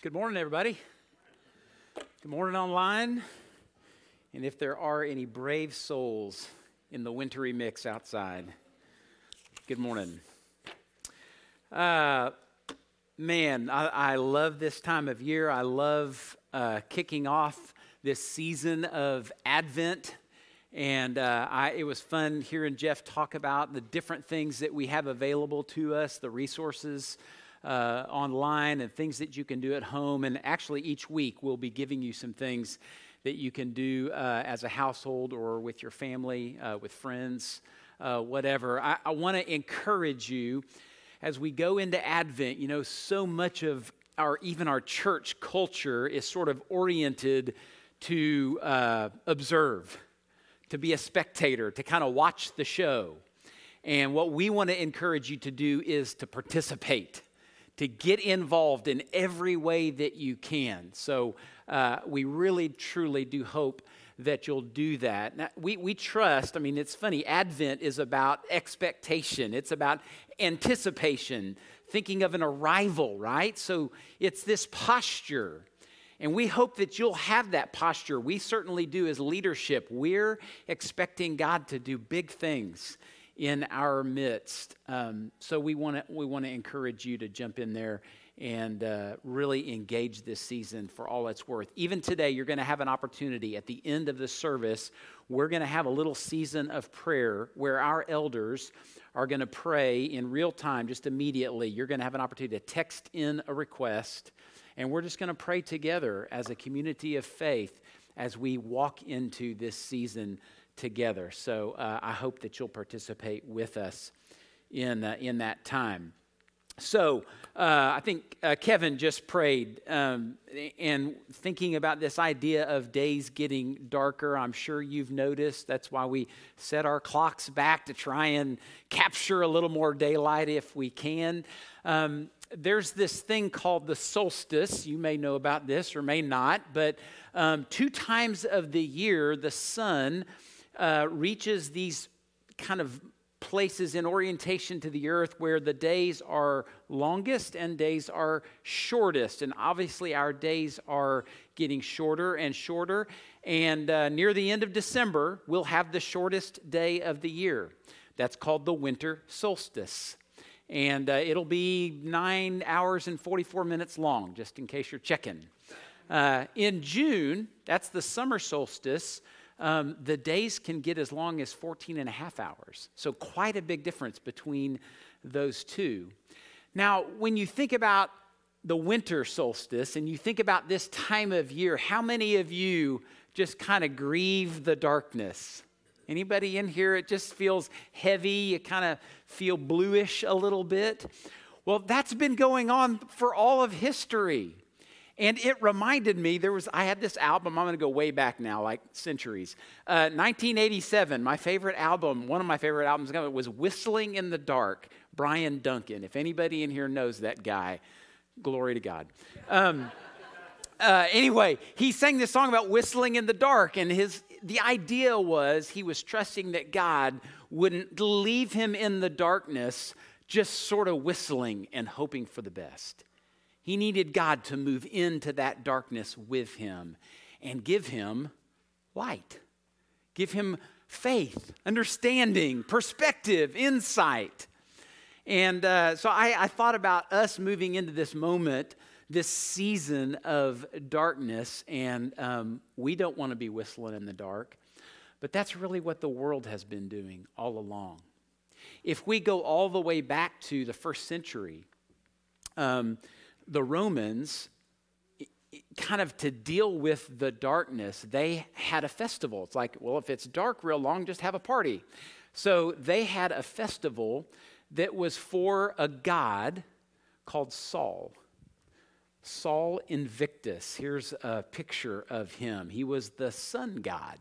Good morning, everybody. Good morning online. And if there are any brave souls in the wintry mix outside, good morning. Uh, man, I, I, love this time of year. I love uh, kicking off this season of Advent. And uh, I, it was fun hearing Jeff talk about the different things that we have available to us, the resources uh, online and things that you can do at home. And actually, each week we'll be giving you some things that you can do uh, as a household or with your family, uh, with friends, uh, whatever. I, I want to encourage you as we go into Advent. You know, so much of our, even our church culture is sort of oriented to uh, observe, to be a spectator, to kind of watch the show. And what we want to encourage you to do is to participate to get involved in every way that you can. So uh, we really, truly do hope that you'll do that. Now, we, we trust, I mean, it's funny, Advent is about expectation, it's about anticipation, thinking of an arrival, right? So it's this posture. And we hope that you'll have that posture. We certainly do as leadership. We're expecting God to do big things in our midst. Um, so we want to we want to encourage you to jump in there and uh, really engage this season for all it's worth. Even today, you're going to have an opportunity at the end of the service. We're going to have a little season of prayer where our elders are going to pray in real time, just immediately. You're going to have an opportunity to text in a request, and we're just going to pray together as a community of faith as we walk into this season together. So uh, I hope that you'll participate with us in, uh, in that time. So uh, I think uh, Kevin just prayed um, and thinking about this idea of days getting darker. I'm sure you've noticed. That's why we set our clocks back to try and capture a little more daylight if we can. Um, there's this thing called the solstice. You may know about this or may not, but um, two times of the year, the sun uh, reaches these kind of places in orientation to the earth where the days are longest and days are shortest. And obviously, our days are getting shorter and shorter. And uh, near the end of December, we'll have the shortest day of the year. That's called the winter solstice. And uh, it'll be nine hours and 44 minutes long, just in case you're checking. Uh, in June, that's the summer solstice um, the days can get as long as 14 and a half hours. So, quite a big difference between those two. Now, when you think about the winter solstice and you think about this time of year, how many of you just kind of grieve the darkness? Anybody in here, it just feels heavy, you kind of feel bluish a little bit? Well, that's been going on for all of history. And it reminded me, there was, I had this album, I'm gonna go way back now, like centuries. Uh, 1987, my favorite album, one of my favorite albums was Whistling in the Dark, Bryan Duncan. If anybody in here knows that guy, glory to God. Um, uh, anyway, he sang this song about whistling in the dark, and his the idea was he was trusting that God wouldn't leave him in the darkness, just sort of whistling and hoping for the best. He needed God to move into that darkness with him and give him light, give him faith, understanding, perspective, insight. And uh, so I, I thought about us moving into this moment, this season of darkness, and um, we don't want to be whistling in the dark, but that's really what the world has been doing all along. If we go all the way back to the first century, um, the Romans, kind of to deal with the darkness, they had a festival. It's like, well, if it's dark real long, just have a party. So they had a festival that was for a god called Sol. Sol Invictus. Here's a picture of him. He was the sun god.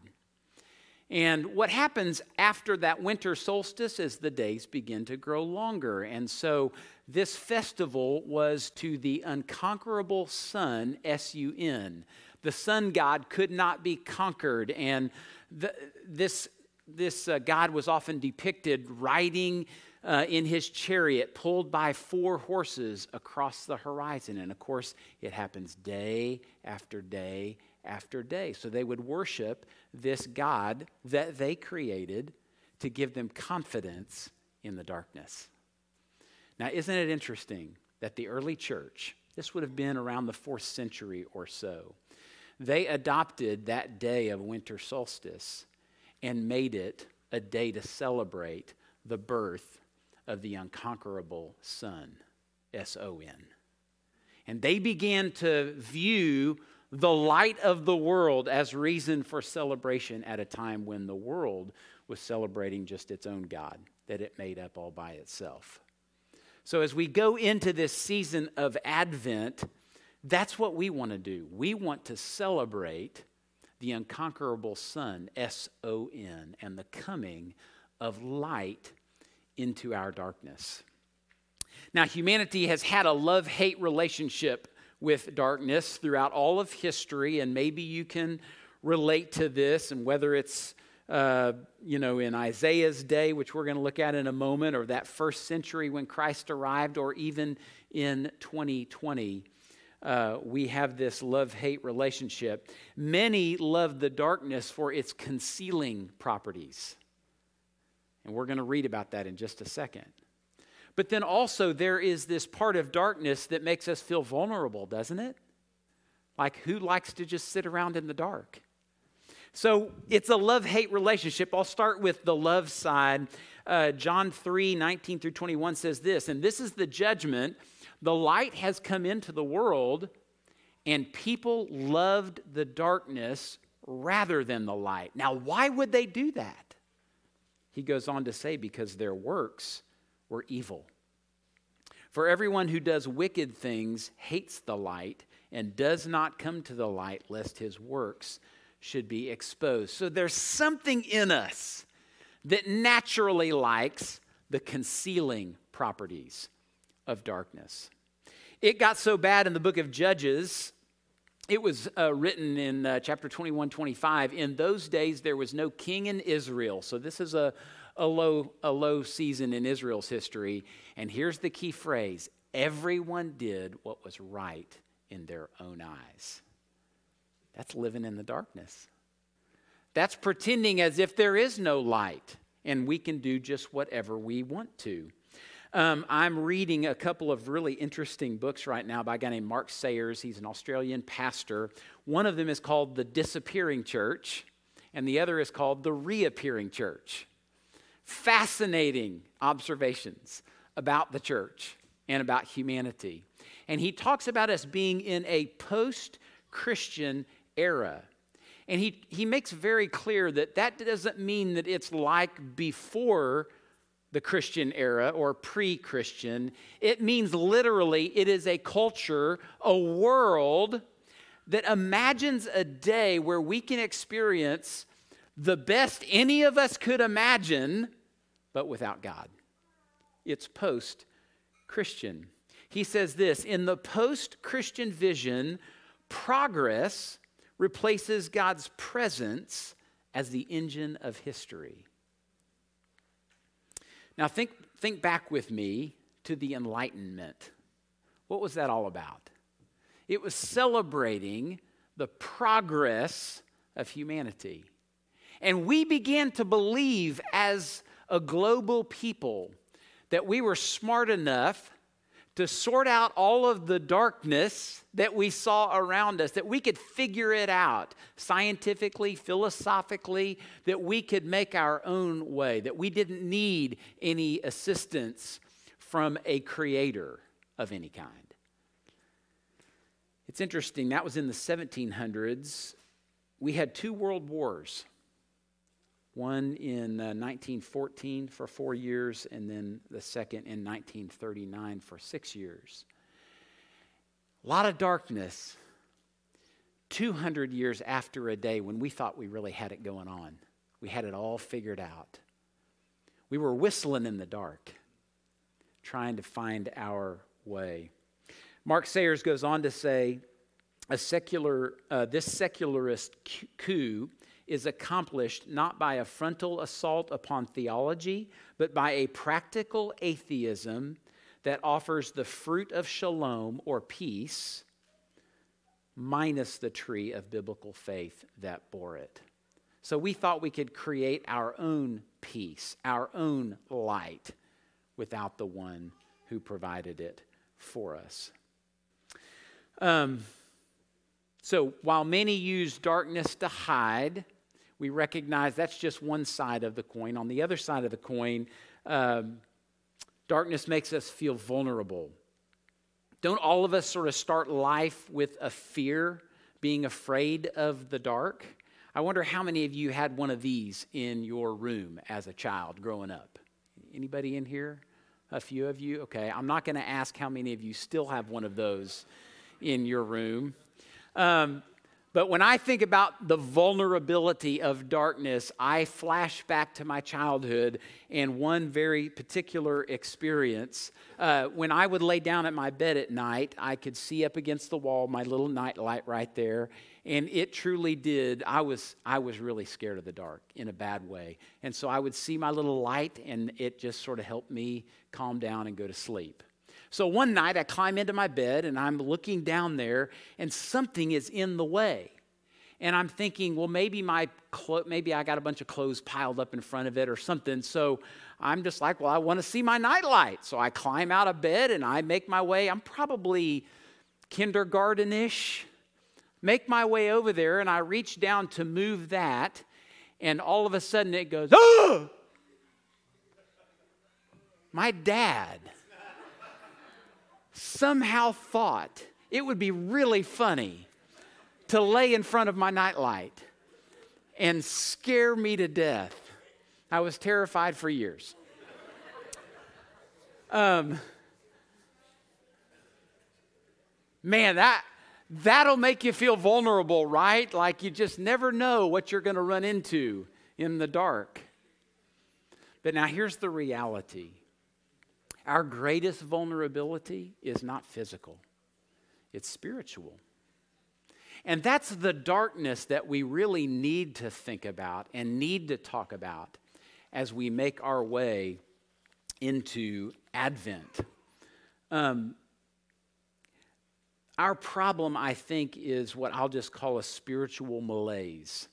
And what happens after that winter solstice is the days begin to grow longer. And so this festival was to the unconquerable sun, S U N. The sun god could not be conquered. And the, this, this uh, god was often depicted riding uh, in his chariot, pulled by four horses across the horizon. And of course, it happens day after day after day. So they would worship this God that they created to give them confidence in the darkness. Now, isn't it interesting that the early church, this would have been around the fourth century or so, they adopted that day of winter solstice and made it a day to celebrate the birth of the unconquerable Son, S O N. And they began to view the light of the world as reason for celebration at a time when the world was celebrating just its own God that it made up all by itself. So, as we go into this season of Advent, that's what we want to do. We want to celebrate the unconquerable Son, S O N, and the coming of light into our darkness. Now, humanity has had a love hate relationship with darkness throughout all of history, and maybe you can relate to this, and whether it's uh, you know, in Isaiah's day, which we're going to look at in a moment, or that first century when Christ arrived, or even in 2020, uh, we have this love hate relationship. Many love the darkness for its concealing properties. And we're going to read about that in just a second. But then also, there is this part of darkness that makes us feel vulnerable, doesn't it? Like, who likes to just sit around in the dark? So it's a love hate relationship. I'll start with the love side. Uh, John 3 19 through 21 says this, and this is the judgment. The light has come into the world, and people loved the darkness rather than the light. Now, why would they do that? He goes on to say, because their works were evil. For everyone who does wicked things hates the light and does not come to the light, lest his works should be exposed. So there's something in us that naturally likes the concealing properties of darkness. It got so bad in the book of Judges it was uh, written in uh, chapter 21, 25. In those days, there was no king in Israel. So, this is a, a, low, a low season in Israel's history. And here's the key phrase everyone did what was right in their own eyes. That's living in the darkness. That's pretending as if there is no light and we can do just whatever we want to. Um, I'm reading a couple of really interesting books right now by a guy named Mark Sayers. He's an Australian pastor. One of them is called The Disappearing Church, and the other is called The Reappearing Church. Fascinating observations about the church and about humanity. And he talks about us being in a post Christian era. And he, he makes very clear that that doesn't mean that it's like before the Christian era or pre Christian. It means literally, it is a culture, a world that imagines a day where we can experience the best any of us could imagine, but without God. It's post Christian. He says this in the post Christian vision, progress replaces God's presence as the engine of history. Now, think, think back with me to the Enlightenment. What was that all about? It was celebrating the progress of humanity. And we began to believe as a global people that we were smart enough to sort out all of the darkness that we saw around us, that we could figure it out scientifically, philosophically, that we could make our own way, that we didn't need any assistance from a creator of any kind. It's interesting, that was in the 1700s. We had two world wars one in uh, 1914 for four years, and then the second in 1939 for six years. A lot of darkness 200 years after a day when we thought we really had it going on. We had it all figured out. We were whistling in the dark, trying to find our way. Mark Sayers goes on to say, a secular, uh, this secularist coup is accomplished not by a frontal assault upon theology, but by a practical atheism that offers the fruit of shalom or peace minus the tree of biblical faith that bore it. So we thought we could create our own peace, our own light, without the one who provided it for us. Um, so while many use darkness to hide, we recognize that's just one side of the coin. On the other side of the coin, um, darkness makes us feel vulnerable. Don't all of us sort of start life with a fear, being afraid of the dark? I wonder how many of you had one of these in your room as a child growing up. Anybody in here? A few of you? Okay, I'm not going to ask how many of you still have one of those in your room. Um, but when I think about the vulnerability of darkness, I flash back to my childhood and one very particular experience. Uh, when I would lay down at my bed at night, I could see up against the wall my little night light right there, and it truly did. I was I was really scared of the dark in a bad way, and so I would see my little light, and it just sort of helped me calm down and go to sleep. So one night I climb into my bed and I'm looking down there and something is in the way. And I'm thinking, well, maybe my clo- maybe I got a bunch of clothes piled up in front of it or something. So I'm just like, well, I want to see my nightlight. So I climb out of bed and I make my way. I'm probably kindergartenish. Make my way over there and I reach down to move that, and all of a sudden it goes, oh! My dad somehow thought it would be really funny to lay in front of my nightlight and scare me to death. I was terrified for years. Um, man, that that'll make you feel vulnerable, right? Like you just never know what you're going to run into in the dark. But now here's the reality. Our greatest vulnerability is not physical, it's spiritual. And that's the darkness that we really need to think about and need to talk about as we make our way into Advent. Um, our problem, I think, is what I'll just call a spiritual malaise.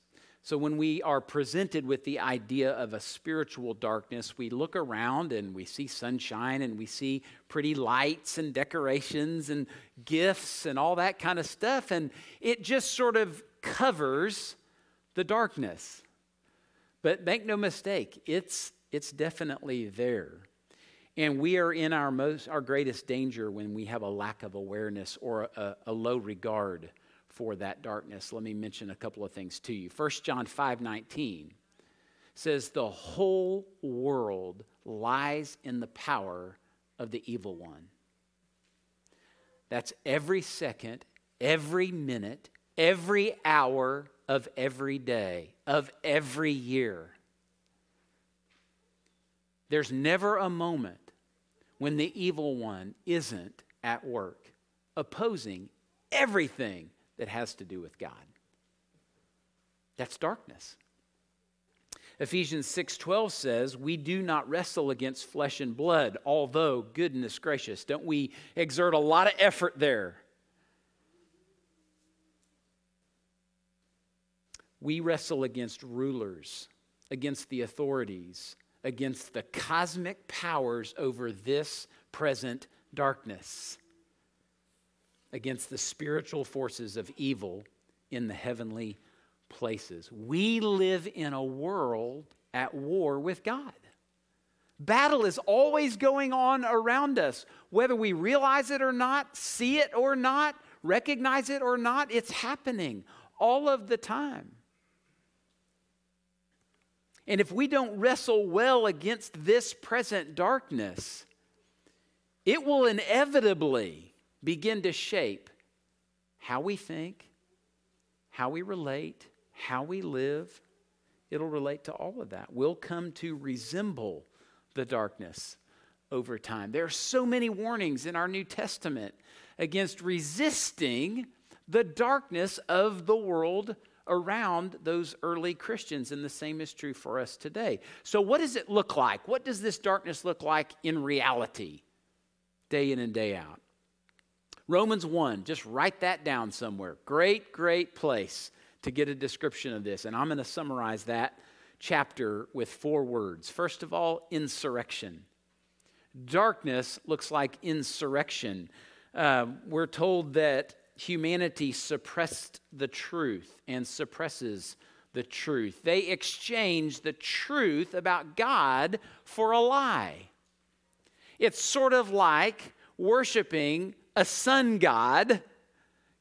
So, when we are presented with the idea of a spiritual darkness, we look around and we see sunshine and we see pretty lights and decorations and gifts and all that kind of stuff, and it just sort of covers the darkness. But make no mistake, it's, it's definitely there. And we are in our, most, our greatest danger when we have a lack of awareness or a, a low regard for that darkness. Let me mention a couple of things to you. 1 John 5 19 says, The whole world lies in the power of the evil one. That's every second, every minute, every hour of every day, of every year. There's never a moment when the evil one isn't at work, opposing everything that has to do with God. That's darkness. Ephesians 6:12 says, "We do not wrestle against flesh and blood, although goodness gracious, don't we exert a lot of effort there?" We wrestle against rulers, against the authorities, against the cosmic powers over this present darkness against the spiritual forces of evil in the heavenly places. We live in a world at war with God. Battle is always going on around us. Whether we realize it or not, see it or not, recognize it or not, it's happening all of the time. And if we don't wrestle well against this present darkness, it will inevitably begin to shape how we think, how we relate, how we live. It'll relate to all of that. We'll come to resemble the darkness over time. There are so many warnings in our New Testament against resisting the darkness of the world around those early Christians, and the same is true for us today. So, what does it look like? What does this darkness look like in reality, day in and day out? Romans 1, just write that down somewhere. Great, great place to get a description of this. And I'm going to summarize that chapter with four words. First of all, insurrection. Darkness looks like insurrection. Uh, we're told that humanity suppressed the truth and suppresses the truth. They exchange the truth about God for a lie. It's sort of like worshiping a sun god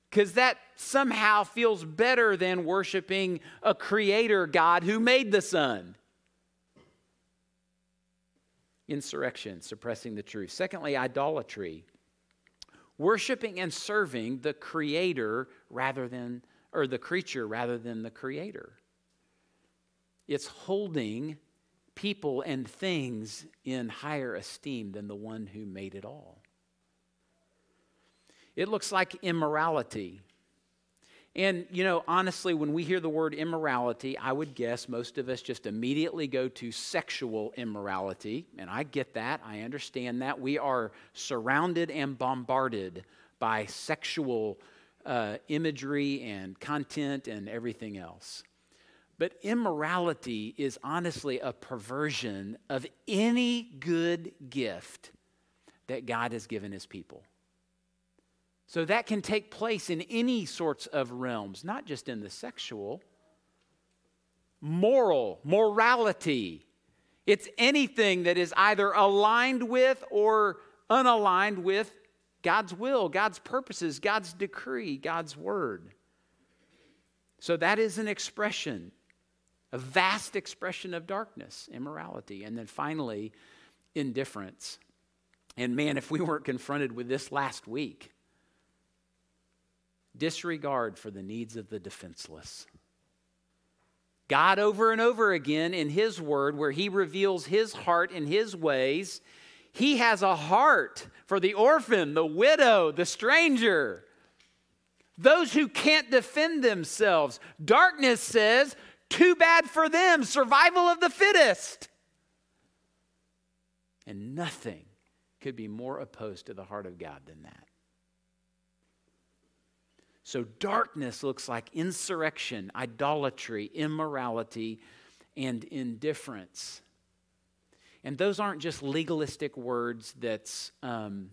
because that somehow feels better than worshiping a creator God who made the sun. Insurrection, suppressing the truth. Secondly, idolatry worshiping and serving the creator rather than, or the creature rather than the creator. It's holding people and things in higher esteem than the one who made it all. It looks like immorality. And, you know, honestly, when we hear the word immorality, I would guess most of us just immediately go to sexual immorality. And I get that. I understand that. We are surrounded and bombarded by sexual uh, imagery and content and everything else. But immorality is honestly a perversion of any good gift that God has given his people. So that can take place in any sorts of realms, not just in the sexual. Moral, morality. It's anything that is either aligned with or unaligned with God's will, God's purposes, God's decree, God's word. So that is an expression, a vast expression of darkness, immorality. And then finally, indifference. And man, if we weren't confronted with this last week, disregard for the needs of the defenseless. God, over and over again in His Word, where He reveals His heart and His ways, He has a heart for the orphan, the widow, the stranger, those who can't defend themselves. Darkness says, too bad for them, survival of the fittest. And nothing could be more opposed to the heart of God than that. So, darkness looks like insurrection, idolatry, immorality, and indifference. And those aren't just legalistic words that's um,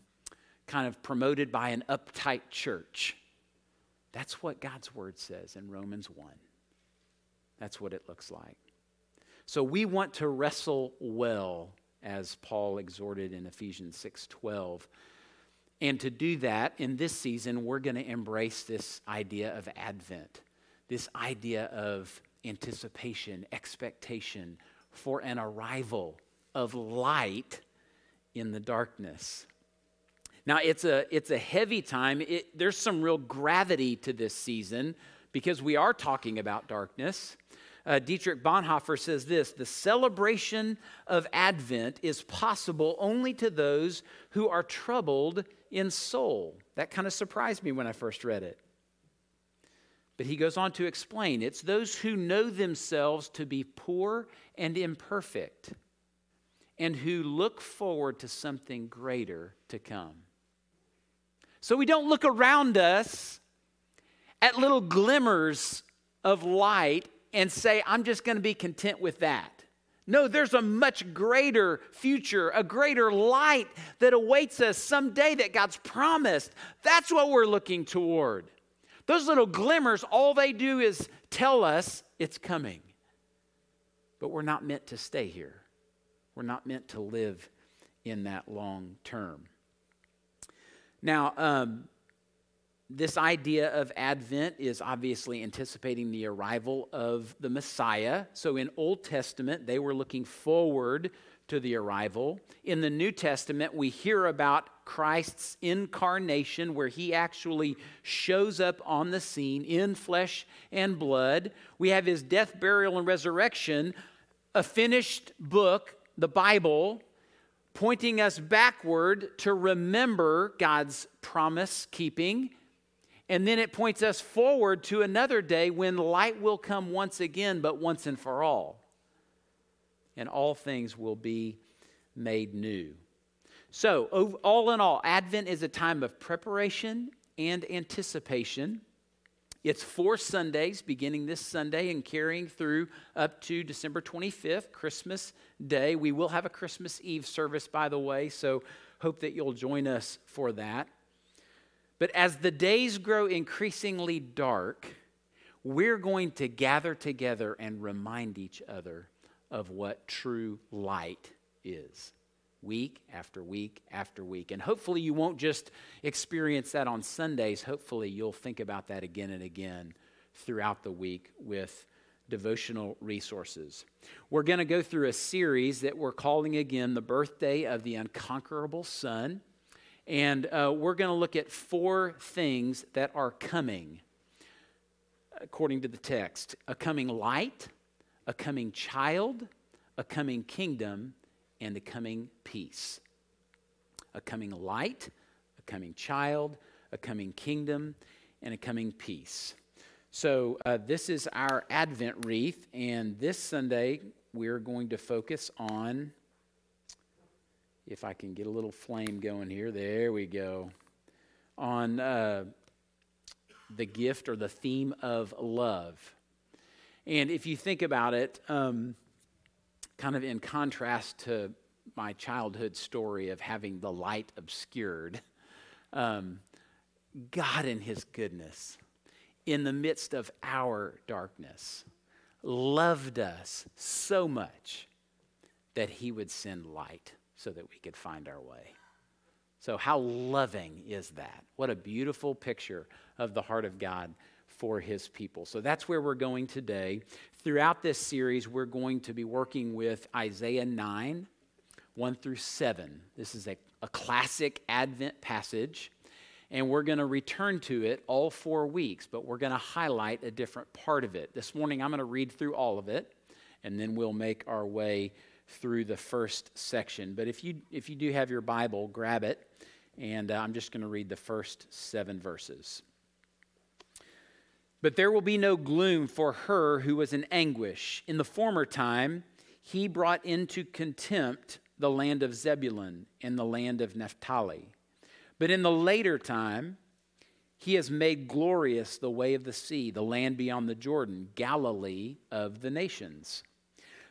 kind of promoted by an uptight church. That's what God's word says in Romans 1. That's what it looks like. So we want to wrestle well, as Paul exhorted in Ephesians 6:12 and to do that in this season, we're going to embrace this idea of Advent, this idea of anticipation, expectation for an arrival of light in the darkness. Now, it's a, it's a heavy time. It, there's some real gravity to this season because we are talking about darkness. Uh, Dietrich Bonhoeffer says this The celebration of Advent is possible only to those who are troubled in soul. That kind of surprised me when I first read it. But he goes on to explain it's those who know themselves to be poor and imperfect and who look forward to something greater to come. So we don't look around us at little glimmers of light and say, I'm just going to be content with that. No, there's a much greater future, a greater light that awaits us someday that God's promised. That's what we're looking toward. Those little glimmers, all they do is tell us it's coming. But we're not meant to stay here. We're not meant to live in that long term. Now, um, this idea of Advent is obviously anticipating the arrival of the Messiah. So in Old Testament, they were looking forward to the arrival. In the New Testament, we hear about Christ's incarnation, where he actually shows up on the scene in flesh and blood. We have his death, burial, and resurrection, a finished book, the Bible, pointing us backward to remember God's promise keeping And then it points us forward to another day when light will come once again, but once and for all. And all things will be made new. So, all in all, Advent is a time of preparation and anticipation. It's four Sundays, beginning this Sunday and carrying through up to December 25th, Christmas Day. We will have a Christmas Eve service, by the way, so hope that you'll join us for that. But as the days grow increasingly dark, we're going to gather together and remind each other of what true light is week after week after week. And hopefully, you won't just experience that on Sundays. Hopefully, you'll think about that again and again throughout the week with devotional resources. We're going to go through a series that we're calling again the birthday of the unconquerable Son. And uh, we're going to look at four things that are coming, according to the text a coming light, a coming child, a coming kingdom, and a coming peace. A coming light, a coming child, a coming kingdom, and a coming peace. So, uh, this is our Advent wreath, and this Sunday we're going to focus on, if I can get a little flame going here, there we go, on uh, the gift or the theme of love. And if you think about it, um, kind of in contrast to my childhood story of having the light obscured, um, God in His goodness, in the midst of our darkness, loved us so much that He would send light so that we could find our way. So, how loving is that? What a beautiful picture of the heart of God for his people. So that's where we're going today. Throughout this series, we're going to be working with Isaiah 9, 1 through 7. This is a, a classic Advent passage, and we're going to return to it all four weeks, but we're going to highlight a different part of it. This morning, I'm going to read through all of it, and then we'll make our way through the first section. But if you, if you do have your Bible, grab it, and uh, I'm just going to read the first seven verses. But there will be no gloom for her who was in anguish. In the former time, he brought into contempt the land of Zebulun and the land of Naphtali. But in the later time, he has made glorious the way of the sea, the land beyond the Jordan, Galilee of the nations.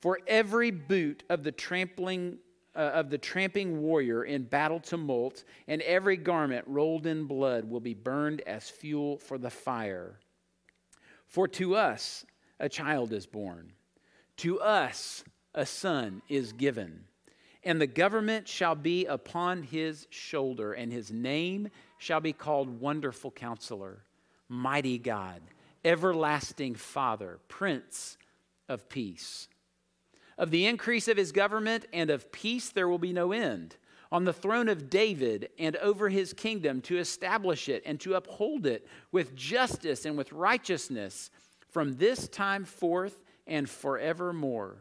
For every boot of the trampling uh, of the tramping warrior in battle tumult, and every garment rolled in blood will be burned as fuel for the fire. For to us a child is born, to us a son is given, and the government shall be upon his shoulder, and his name shall be called Wonderful Counselor, Mighty God, Everlasting Father, Prince of Peace. Of the increase of his government and of peace there will be no end. On the throne of David and over his kingdom to establish it and to uphold it with justice and with righteousness from this time forth and forevermore.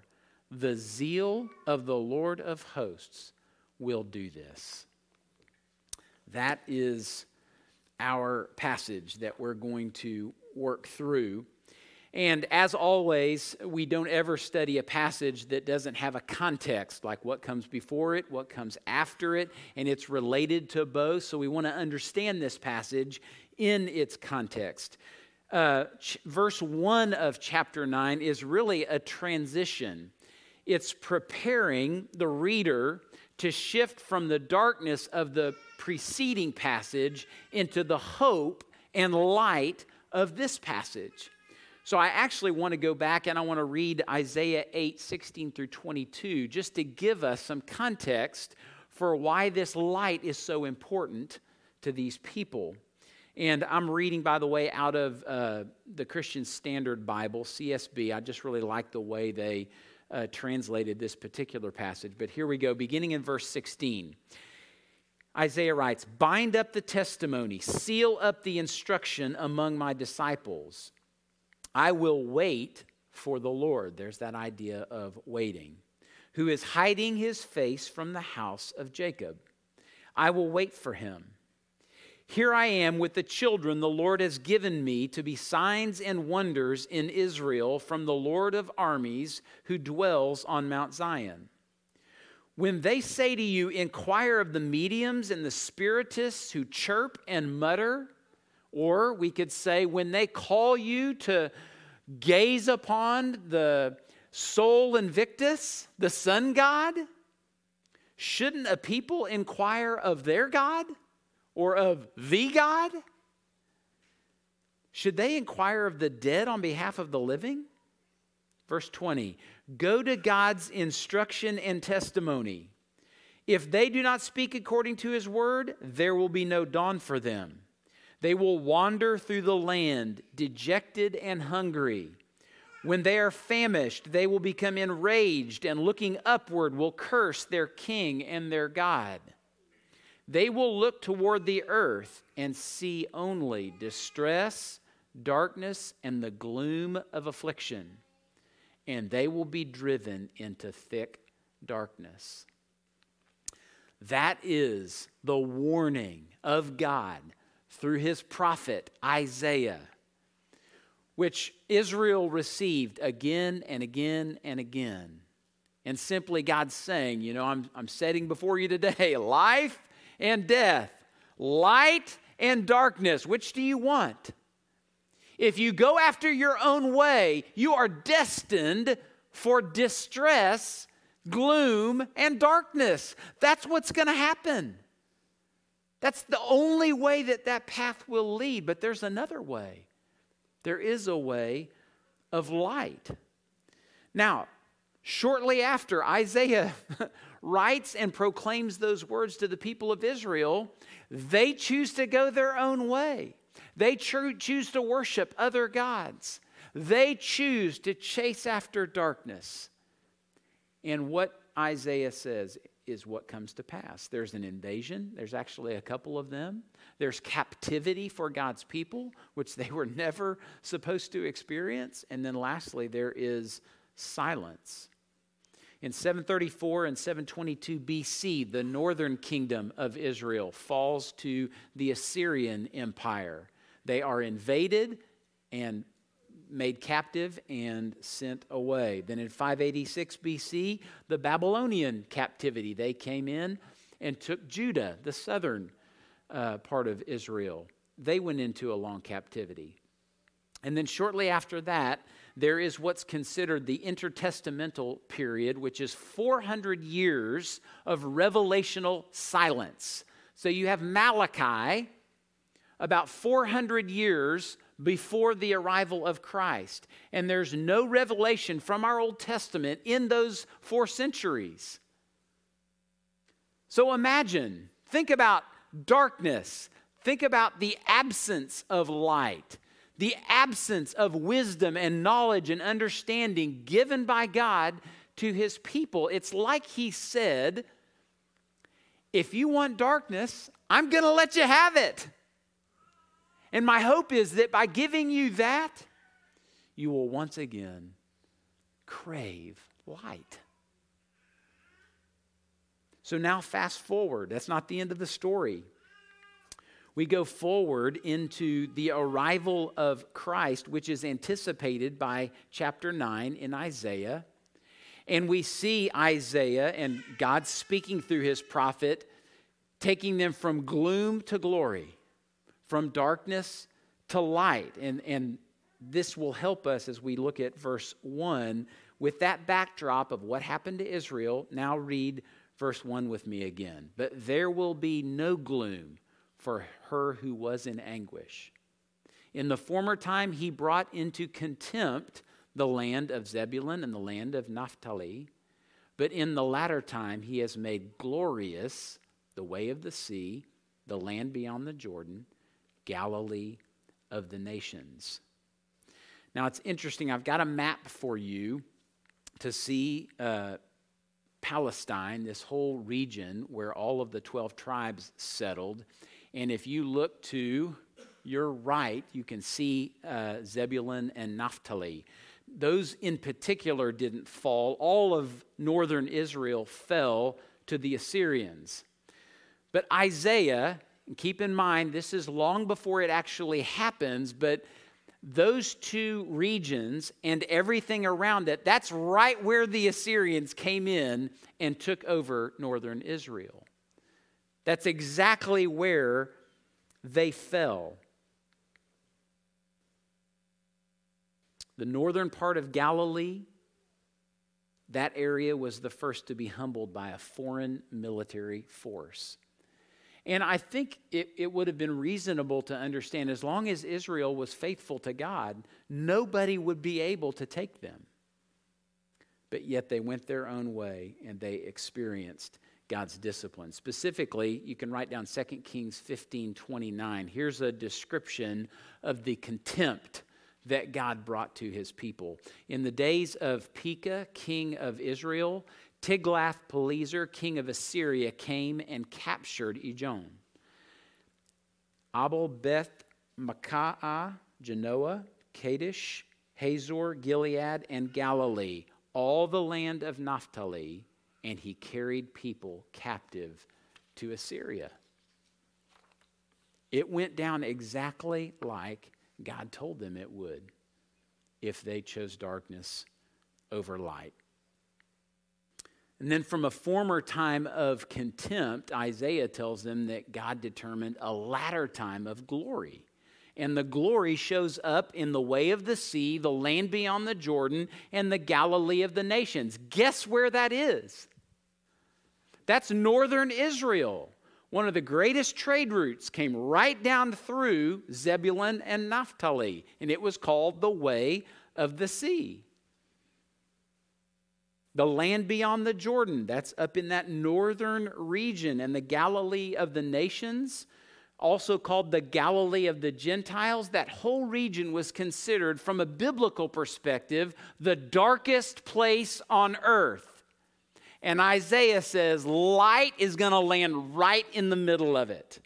The zeal of the Lord of hosts will do this. That is our passage that we're going to work through and as always, we don't ever study a passage that doesn't have a context, like what comes before it, what comes after it, and it's related to both. So we want to understand this passage in its context. Uh, ch- verse 1 of chapter 9 is really a transition, it's preparing the reader to shift from the darkness of the preceding passage into the hope and light of this passage. So I actually want to go back and I want to read Isaiah 8, 16 through 22, just to give us some context for why this light is so important to these people. And I'm reading, by the way, out of uh, the Christian Standard Bible, CSB. I just really like the way they uh, translated this particular passage. But here we go, beginning in verse 16. Isaiah writes, Bind up the testimony, seal up the instruction among my disciples. I will wait for the Lord. There's that idea of waiting, who is hiding his face from the house of Jacob. I will wait for him. Here I am with the children the Lord has given me to be signs and wonders in Israel from the Lord of armies who dwells on Mount Zion. When they say to you, Inquire of the mediums and the spiritists who chirp and mutter, or we could say, when they call you to gaze upon the Sol Invictus, the sun god, shouldn't a people inquire of their God? or of the God? Should they inquire of the dead on behalf of the living? Verse 20 Go to God's instruction and testimony. If they do not speak according to his word, there will be no dawn for them. They will wander through the land, dejected and hungry. When they are famished, they will become enraged, and looking upward will curse their king and their God. They will look toward the earth and see only distress, darkness, and the gloom of affliction, and they will be driven into thick darkness. That is the warning of God through his prophet Isaiah, which Israel received again and again and again. And simply God saying, You know, I'm, I'm setting before you today life and death, light and darkness. Which do you want? If you go after your own way, you are destined for distress, gloom, and darkness. That's what's going to happen. That's the only way that that path will lead. But there's another way. There is a way of light. Now, shortly after Isaiah writes and proclaims those words to the people of Israel, they choose to go their own way. They choose to worship other gods. They choose to chase after darkness. And what Isaiah says is what comes to pass. There's an invasion, there's actually a couple of them. There's captivity for God's people, which they were never supposed to experience. And then lastly, there is silence. In 734 and 722 BC, the northern kingdom of Israel falls to the Assyrian Empire. They are invaded and made captive and sent away. Then in 586 BC, the Babylonian captivity, they came in and took Judah, the southern uh, part of Israel. They went into a long captivity. And then shortly after that, there is what's considered the intertestamental period, which is 400 years of revelational silence. So you have Malachi about 400 years before the arrival of Christ. And there's no revelation from our Old Testament in those four centuries. So imagine, think about darkness, think about the absence of light the absence of wisdom and knowledge and understanding given by God to his people. It's like he said, If you want darkness, I'm going to let you have it. And my hope is that by giving you that, you will once again crave light. So now, fast forward. That's not the end of the story we go forward into the arrival of Christ, which is anticipated by chapter 9 in Isaiah. And we see Isaiah and God speaking through his prophet, taking them from gloom to glory, from darkness to light. And, and this will help us as we look at verse 1 with that backdrop of what happened to Israel. Now read verse 1 with me again. But there will be no gloom for her who was in anguish. In the former time, he brought into contempt the land of Zebulun and the land of Naphtali. But in the latter time, he has made glorious the way of the sea, the land beyond the Jordan, Galilee of the nations. Now it's interesting, I've got a map for you to see uh, Palestine, this whole region where all of the 12 tribes settled. And if you look to your right, you can see uh, Zebulun and Naphtali. Those in particular didn't fall. All of northern Israel fell to the Assyrians. But Isaiah, keep in mind, this is long before it actually happens, but those two regions and everything around it, that's right where the Assyrians came in and took over northern Israel. That's exactly where they fell. The northern part of Galilee, that area was the first to be humbled by a foreign military force. And I think it, it would have been reasonable to understand as long as Israel was faithful to God, nobody would be able to take them. But yet they went their own way and they experienced God's discipline. Specifically, you can write down 2 Kings 15 29. Here's a description of the contempt that God brought to his people. In the days of Pekah, king of Israel, Tiglath-Pileser, king of Assyria, came and captured Ijon. Abel Beth Maacah, Janoah, Kadesh, Hazor, Gilead, and Galilee, all the land of Naphtali, and he carried people captive to Assyria. It went down exactly like God told them it would if they chose darkness over light. And then from a former time of contempt, Isaiah tells them that God determined a latter time of glory. And the glory shows up in the way of the sea, the land beyond the Jordan, and the Galilee of the nations. Guess where that is? That's northern Israel. One of the greatest trade routes came right down through Zebulun and Naphtali, and it was called the Way of the Sea. The land beyond the Jordan, that's up in that northern region, and the Galilee of the nations, also called the Galilee of the Gentiles, that whole region was considered, from a biblical perspective, the darkest place on earth. And Isaiah says light is going to land right in the middle of it.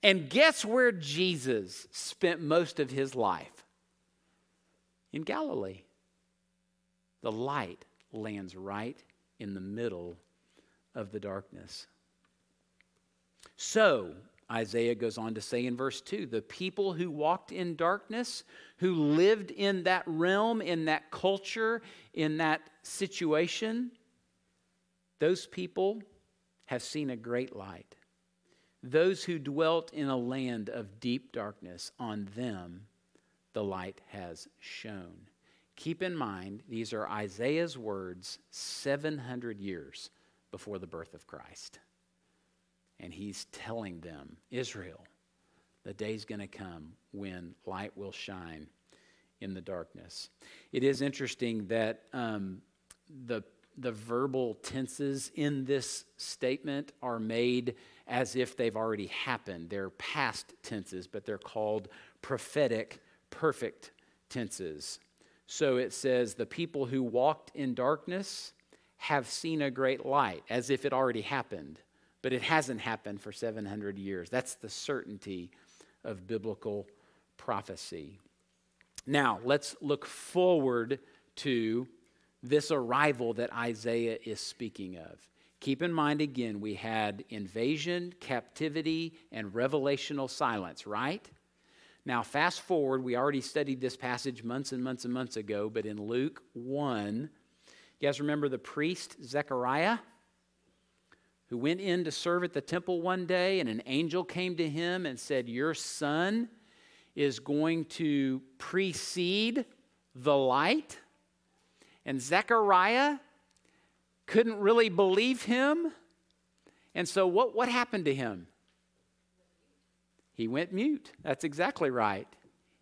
And guess where Jesus spent most of his life? In Galilee the light lands right in the middle of the darkness. So, Isaiah goes on to say in verse 2 the people who walked in darkness, who lived in that realm, in that culture, in that situation, those people have seen a great light. Those who dwelt in a land of deep darkness, on them the light has shone. Keep in mind, these are Isaiah's words 700 years before the birth of Christ. And he's telling them, Israel, the day's going to come when light will shine in the darkness. It is interesting that um, the, the verbal tenses in this statement are made as if they've already happened. They're past tenses, but they're called prophetic perfect tenses. So it says, The people who walked in darkness have seen a great light, as if it already happened, but it hasn't happened for 700 years. That's the certainty of biblical prophecy. Now, let's look forward to this arrival that Isaiah is speaking of. Keep in mind again, we had invasion, captivity, and revelational silence, right? Now, fast forward, we already studied this passage months and months and months ago, but in Luke 1, you guys remember the priest Zechariah? Who went in to serve at the temple one day, and an angel came to him and said, Your son is going to precede the light. And Zechariah couldn't really believe him. And so, what, what happened to him? He went mute. That's exactly right.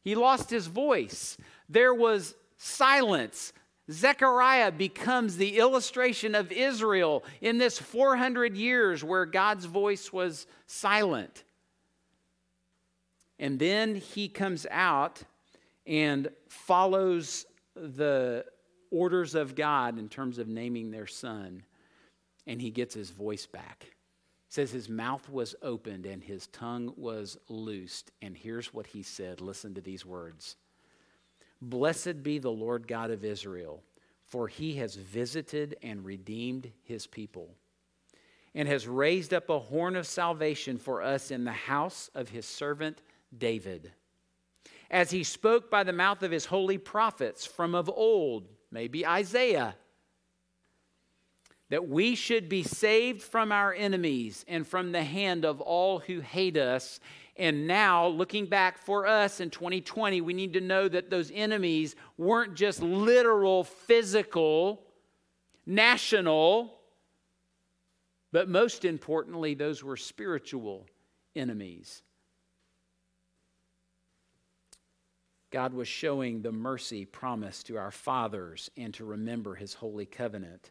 He lost his voice. There was silence. Zechariah becomes the illustration of Israel in this 400 years where God's voice was silent. And then he comes out and follows the orders of God in terms of naming their son, and he gets his voice back. Says his mouth was opened and his tongue was loosed. And here's what he said listen to these words Blessed be the Lord God of Israel, for he has visited and redeemed his people, and has raised up a horn of salvation for us in the house of his servant David. As he spoke by the mouth of his holy prophets from of old, maybe Isaiah, that we should be saved from our enemies and from the hand of all who hate us. And now, looking back for us in 2020, we need to know that those enemies weren't just literal, physical, national, but most importantly, those were spiritual enemies. God was showing the mercy promised to our fathers and to remember his holy covenant,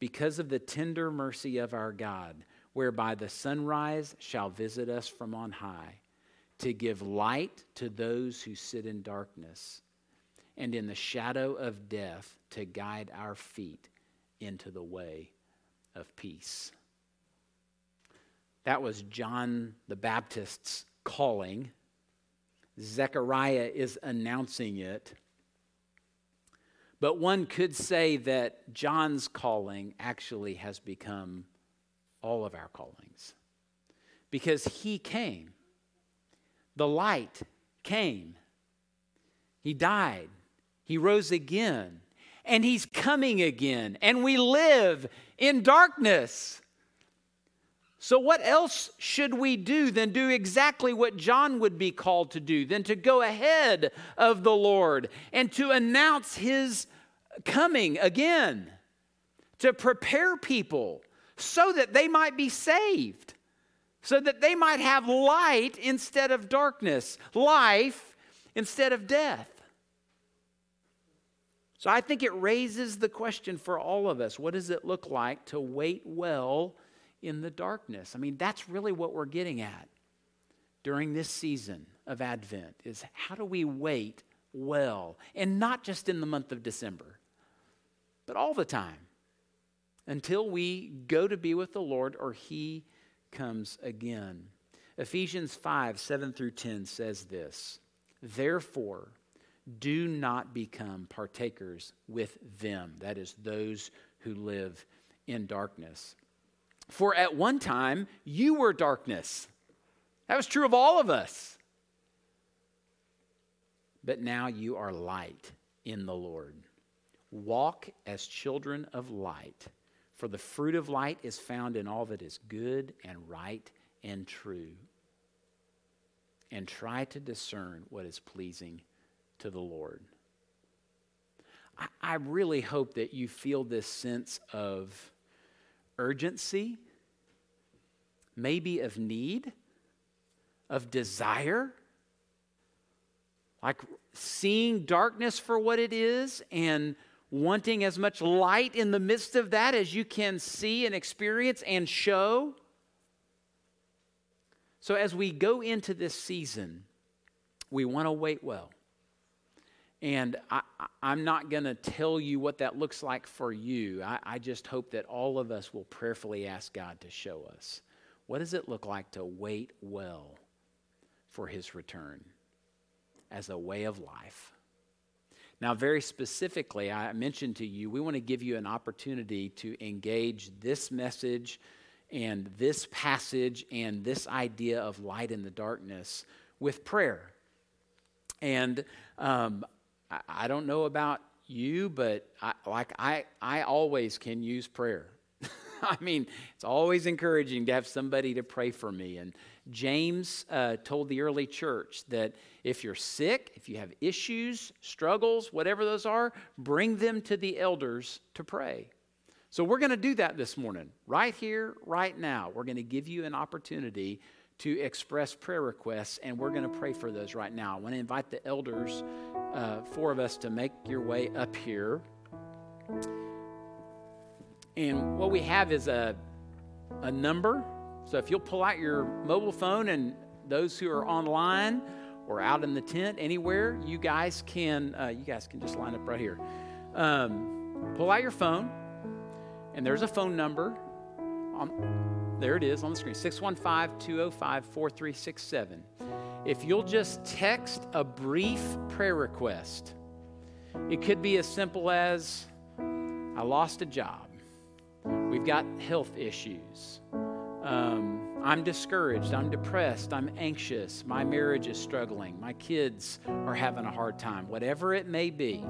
Because of the tender mercy of our God, whereby the sunrise shall visit us from on high, to give light to those who sit in darkness, and in the shadow of death to guide our feet into the way of peace. That was John the Baptist's calling Zechariah is announcing it. But one could say that John's calling actually has become all of our callings because he came. The light came. He died. He rose again. And he's coming again. And we live in darkness. So, what else should we do than do exactly what John would be called to do, than to go ahead of the Lord and to announce his coming again, to prepare people so that they might be saved, so that they might have light instead of darkness, life instead of death? So, I think it raises the question for all of us what does it look like to wait well? in the darkness. I mean, that's really what we're getting at during this season of Advent is how do we wait well and not just in the month of December, but all the time until we go to be with the Lord or he comes again. Ephesians 5 7 through 10 says this Therefore, do not become partakers with them, that is, those who live in darkness. For at one time you were darkness. That was true of all of us. But now you are light in the Lord. Walk as children of light, for the fruit of light is found in all that is good and right and true. And try to discern what is pleasing to the Lord. I, I really hope that you feel this sense of urgency, maybe of need, of desire, like seeing darkness for what it is and wanting as much light in the midst of that as you can see and experience and show. So, as we go into this season, we want to wait well. And I, am not going to tell you what that looks like for you. I, I just hope that all of us will prayerfully ask God to show us what does it look like to wait well for his return as a way of life. Now, very specifically, I mentioned to you, we want to give you an opportunity to engage this message and this passage and this idea of light in the darkness with prayer. And um, I, I don't know about you, but I, like I, I always can use prayer. I mean, it's always encouraging to have somebody to pray for me. And James uh, told the early church that if you're sick, if you have issues, struggles, whatever those are, bring them to the elders to pray. So we're going to do that this morning, right here, right now. We're going to give you an opportunity to express prayer requests, and we're going to pray for those right now. I want to invite the elders, uh, four of us, to make your way up here. And what we have is a, a number. So if you'll pull out your mobile phone, and those who are online or out in the tent, anywhere, you guys can uh, you guys can just line up right here. Um, pull out your phone, and there's a phone number. On, there it is on the screen 615 205 4367. If you'll just text a brief prayer request, it could be as simple as I lost a job, we've got health issues. Um, I'm discouraged, I'm depressed, I'm anxious, my marriage is struggling, my kids are having a hard time. Whatever it may be,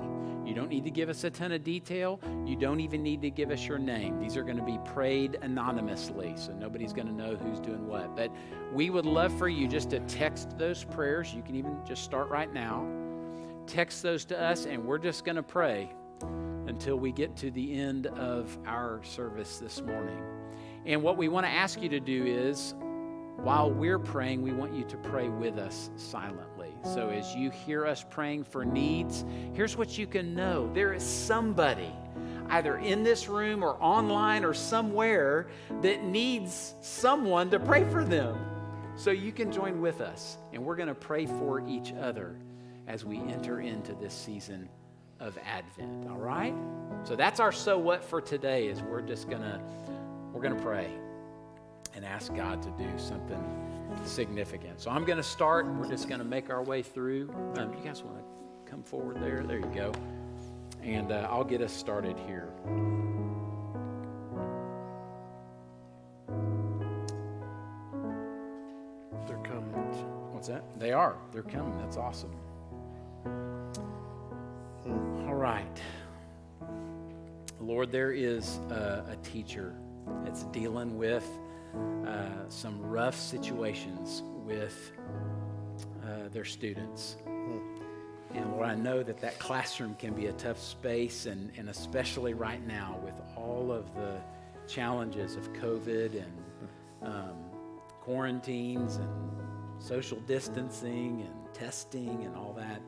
you don't need to give us a ton of detail. You don't even need to give us your name. These are going to be prayed anonymously, so nobody's going to know who's doing what. But we would love for you just to text those prayers. You can even just start right now. Text those to us, and we're just going to pray until we get to the end of our service this morning. And what we want to ask you to do is, while we're praying, we want you to pray with us silently. So as you hear us praying for needs, here's what you can know there is somebody, either in this room or online or somewhere, that needs someone to pray for them. So you can join with us, and we're going to pray for each other as we enter into this season of Advent. All right? So that's our so what for today is we're just going to we're going to pray and ask God to do something significant. So I'm going to start. We're just going to make our way through. Um, you guys want to come forward there? There you go. And uh, I'll get us started here. They're coming. What's that? They are. They're coming. That's awesome. All right. Lord, there is a, a teacher that's dealing with uh, some rough situations with uh, their students. And Lord, I know that that classroom can be a tough space, and, and especially right now with all of the challenges of COVID and um, quarantines and social distancing and testing and all that.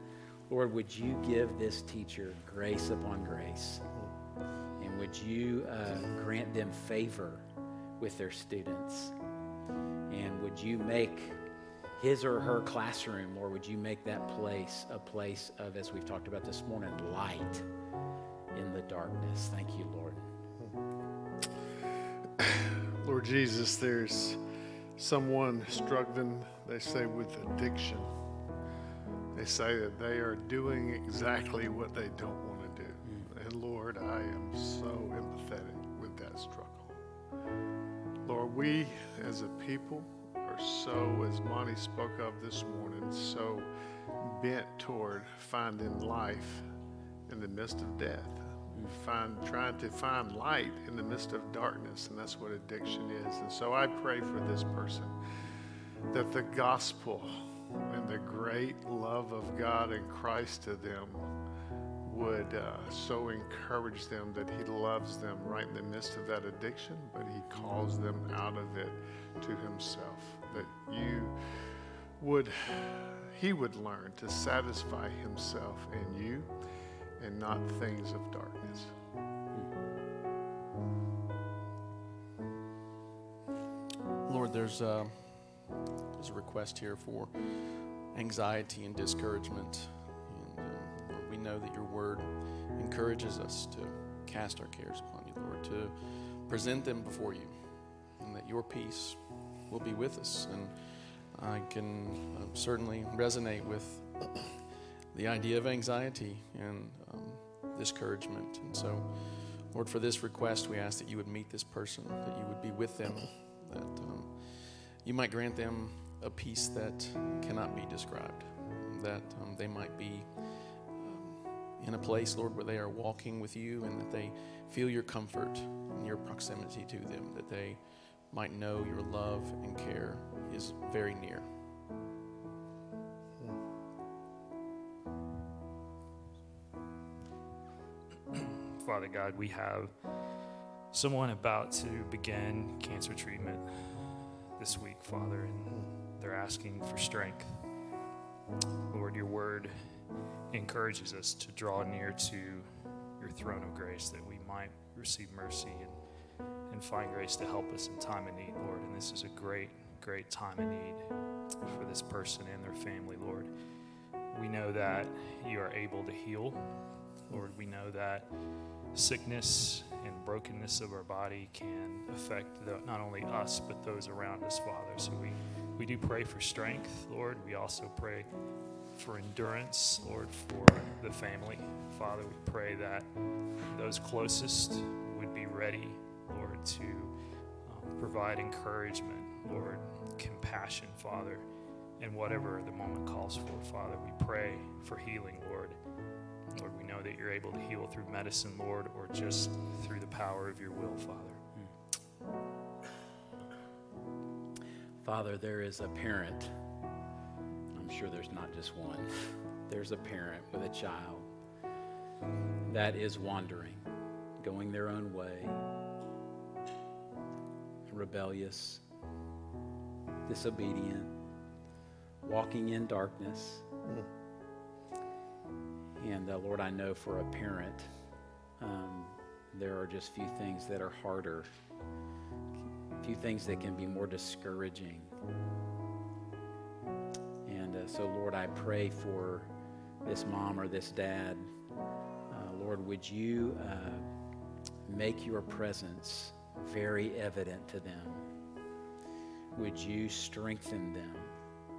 Lord, would you give this teacher grace upon grace? And would you uh, grant them favor with their students? And would you make his or her classroom, or would you make that place a place of, as we've talked about this morning, light in the darkness? Thank you, Lord. Lord Jesus, there's someone struggling, they say, with addiction. They say that they are doing exactly what they don't want to do. Mm. And Lord, I am so empathetic with that struggle. Lord, we as a people are so, as Monty spoke of this morning, so bent toward finding life in the midst of death. Mm. Find, trying to find light in the midst of darkness, and that's what addiction is. And so I pray for this person that the gospel and the great love of God and Christ to them would uh, so encourage them that He loves them right in the midst of that addiction, but He calls them out of it to Himself. That you would, He would learn to satisfy Himself in you and not things of darkness. Lord, there's a, there's a request here for anxiety and discouragement. And um, Lord, we know that your word encourages us to cast our cares upon you, Lord, to present them before you, and that your peace will be with us. And I can um, certainly resonate with the idea of anxiety and um, discouragement. And so, Lord, for this request, we ask that you would meet this person, that you would be with them, that um, you might grant them a peace that cannot be described, that um, they might be um, in a place, Lord, where they are walking with you and that they feel your comfort and your proximity to them, that they might know your love and care is very near. Father God, we have someone about to begin cancer treatment this week, Father, and they're asking for strength. Lord, your word encourages us to draw near to your throne of grace that we might receive mercy and, and find grace to help us in time of need, Lord. And this is a great, great time of need for this person and their family, Lord. We know that you are able to heal. Lord, we know that sickness and brokenness of our body can affect the, not only us, but those around us, Father. So we, we do pray for strength, Lord. We also pray for endurance, Lord, for the family. Father, we pray that those closest would be ready, Lord, to um, provide encouragement, Lord, compassion, Father, and whatever the moment calls for, Father. We pray for healing, Lord. Lord, we know that you're able to heal through medicine, Lord, or just through the power of your will, Father. Father, there is a parent. I'm sure there's not just one. There's a parent with a child that is wandering, going their own way, rebellious, disobedient, walking in darkness. And uh, Lord, I know for a parent, um, there are just few things that are harder, few things that can be more discouraging. And uh, so, Lord, I pray for this mom or this dad. Uh, Lord, would you uh, make your presence very evident to them? Would you strengthen them?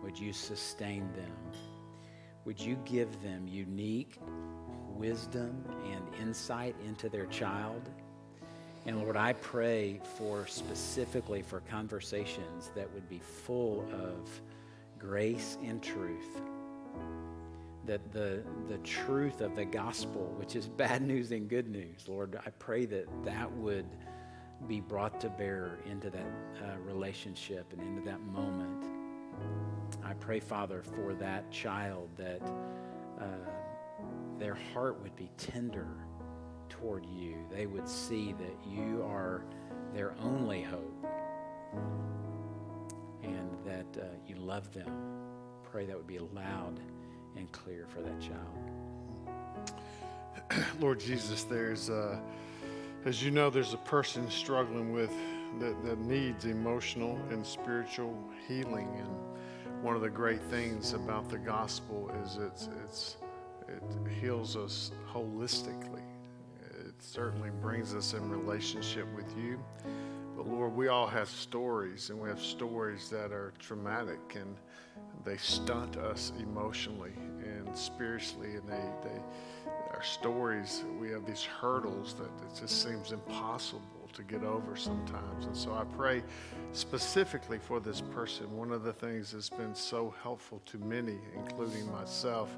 Would you sustain them? Would you give them unique wisdom and insight into their child? And Lord, I pray for specifically for conversations that would be full of grace and truth. That the, the truth of the gospel, which is bad news and good news, Lord, I pray that that would be brought to bear into that uh, relationship and into that moment. I pray, Father, for that child that uh, their heart would be tender toward you. They would see that you are their only hope and that uh, you love them. Pray that would be loud and clear for that child. Lord Jesus, there's, uh, as you know, there's a person struggling with that, that needs emotional and spiritual healing. And one of the great things about the gospel is it's, it's, it heals us holistically. Certainly brings us in relationship with you. But Lord, we all have stories, and we have stories that are traumatic and they stunt us emotionally and spiritually, and they, they our stories, we have these hurdles that it just seems impossible to get over sometimes. And so I pray specifically for this person. One of the things that's been so helpful to many, including myself,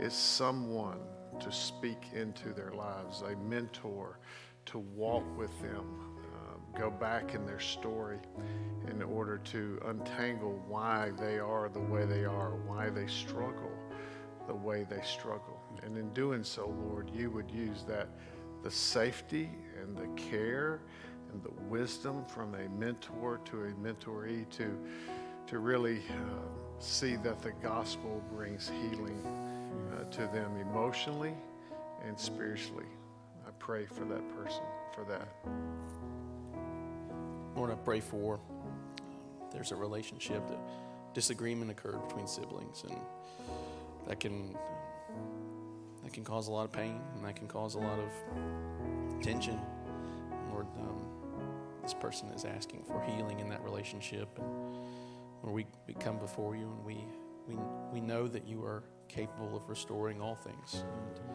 is someone to speak into their lives, a mentor to walk with them, um, go back in their story in order to untangle why they are the way they are, why they struggle the way they struggle. And in doing so, Lord, you would use that the safety and the care and the wisdom from a mentor to a mentoree to, to really uh, see that the gospel brings healing uh, to them emotionally and spiritually. I pray for that person, for that. Lord, I pray for there's a relationship that disagreement occurred between siblings and that can that can cause a lot of pain and that can cause a lot of tension. Lord, um, this person is asking for healing in that relationship, and Lord, we, we come before you and we, we we know that you are capable of restoring all things. And, uh,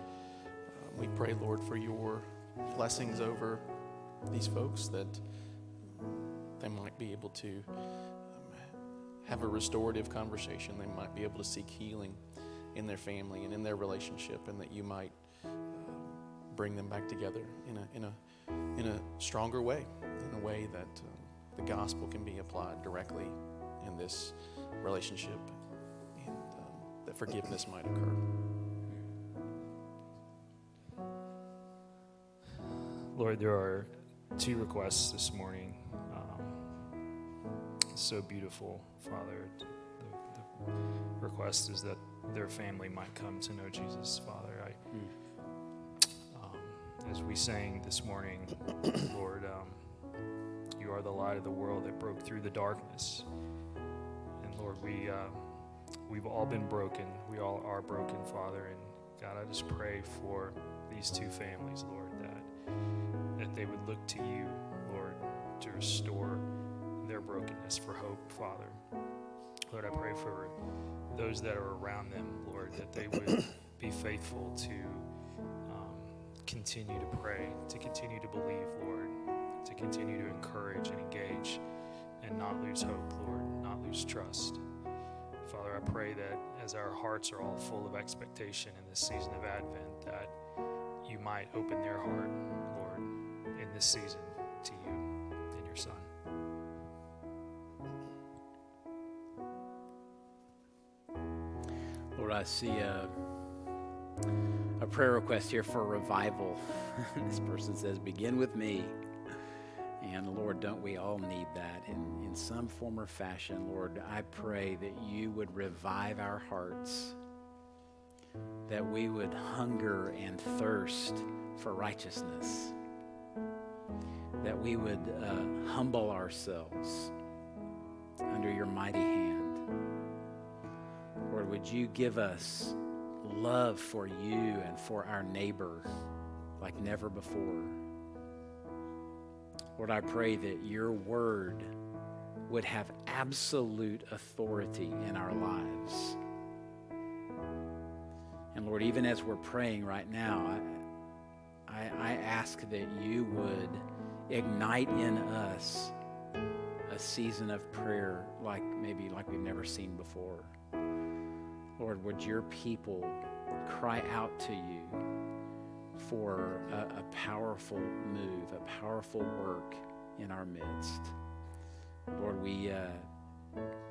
we pray, Lord, for your blessings over these folks that they might be able to um, have a restorative conversation. They might be able to seek healing in their family and in their relationship, and that you might uh, bring them back together in a, in a, in a stronger way, in a way that um, the gospel can be applied directly in this relationship that forgiveness might occur. Lord, there are two requests this morning. Um, so beautiful, Father. The, the request is that their family might come to know Jesus, Father. I, um, as we sang this morning, Lord, um, you are the light of the world that broke through the darkness. And Lord, we uh, we've all been broken. We all are broken, Father. And God, I just pray for these two families, Lord, that that they would look to you, Lord, to restore their brokenness for hope, Father. Lord, I pray for those that are around them, Lord, that they would be faithful to um, continue to pray, to continue to believe, Lord, to continue to encourage and engage and not lose hope, Lord, not lose trust. Father, I pray that as our hearts are all full of expectation in this season of Advent, that you might open their heart, Lord, in this season to you and your Son. Lord, I see a, a prayer request here for revival. this person says, Begin with me. And Lord, don't we all need that in, in some form or fashion? Lord, I pray that you would revive our hearts, that we would hunger and thirst for righteousness, that we would uh, humble ourselves under your mighty hand. Lord, would you give us love for you and for our neighbor like never before? Lord, I pray that your word would have absolute authority in our lives. And Lord, even as we're praying right now, I, I, ask that you would ignite in us a season of prayer like maybe like we've never seen before. Lord, would your people cry out to you for a, a, powerful move, a powerful work in our midst? Lord, we uh,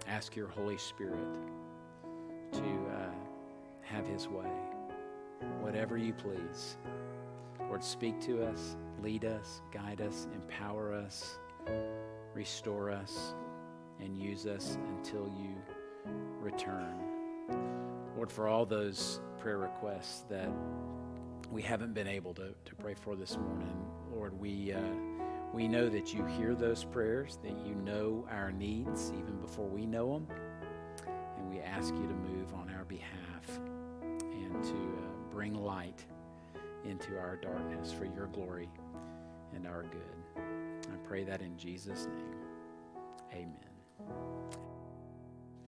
ask your Holy Spirit to uh, have his way. Whatever you please. Lord, speak to us, lead us, guide us, empower us, restore us, and use us until you return. Lord, for all those prayer requests that we haven't been able to, to pray for this morning, Lord, we, uh, we know that you hear those prayers, that you know our needs even before we know them. And we ask you to move on our behalf and to uh, bring light into our darkness for your glory and our good. I pray that in Jesus' name. Amen.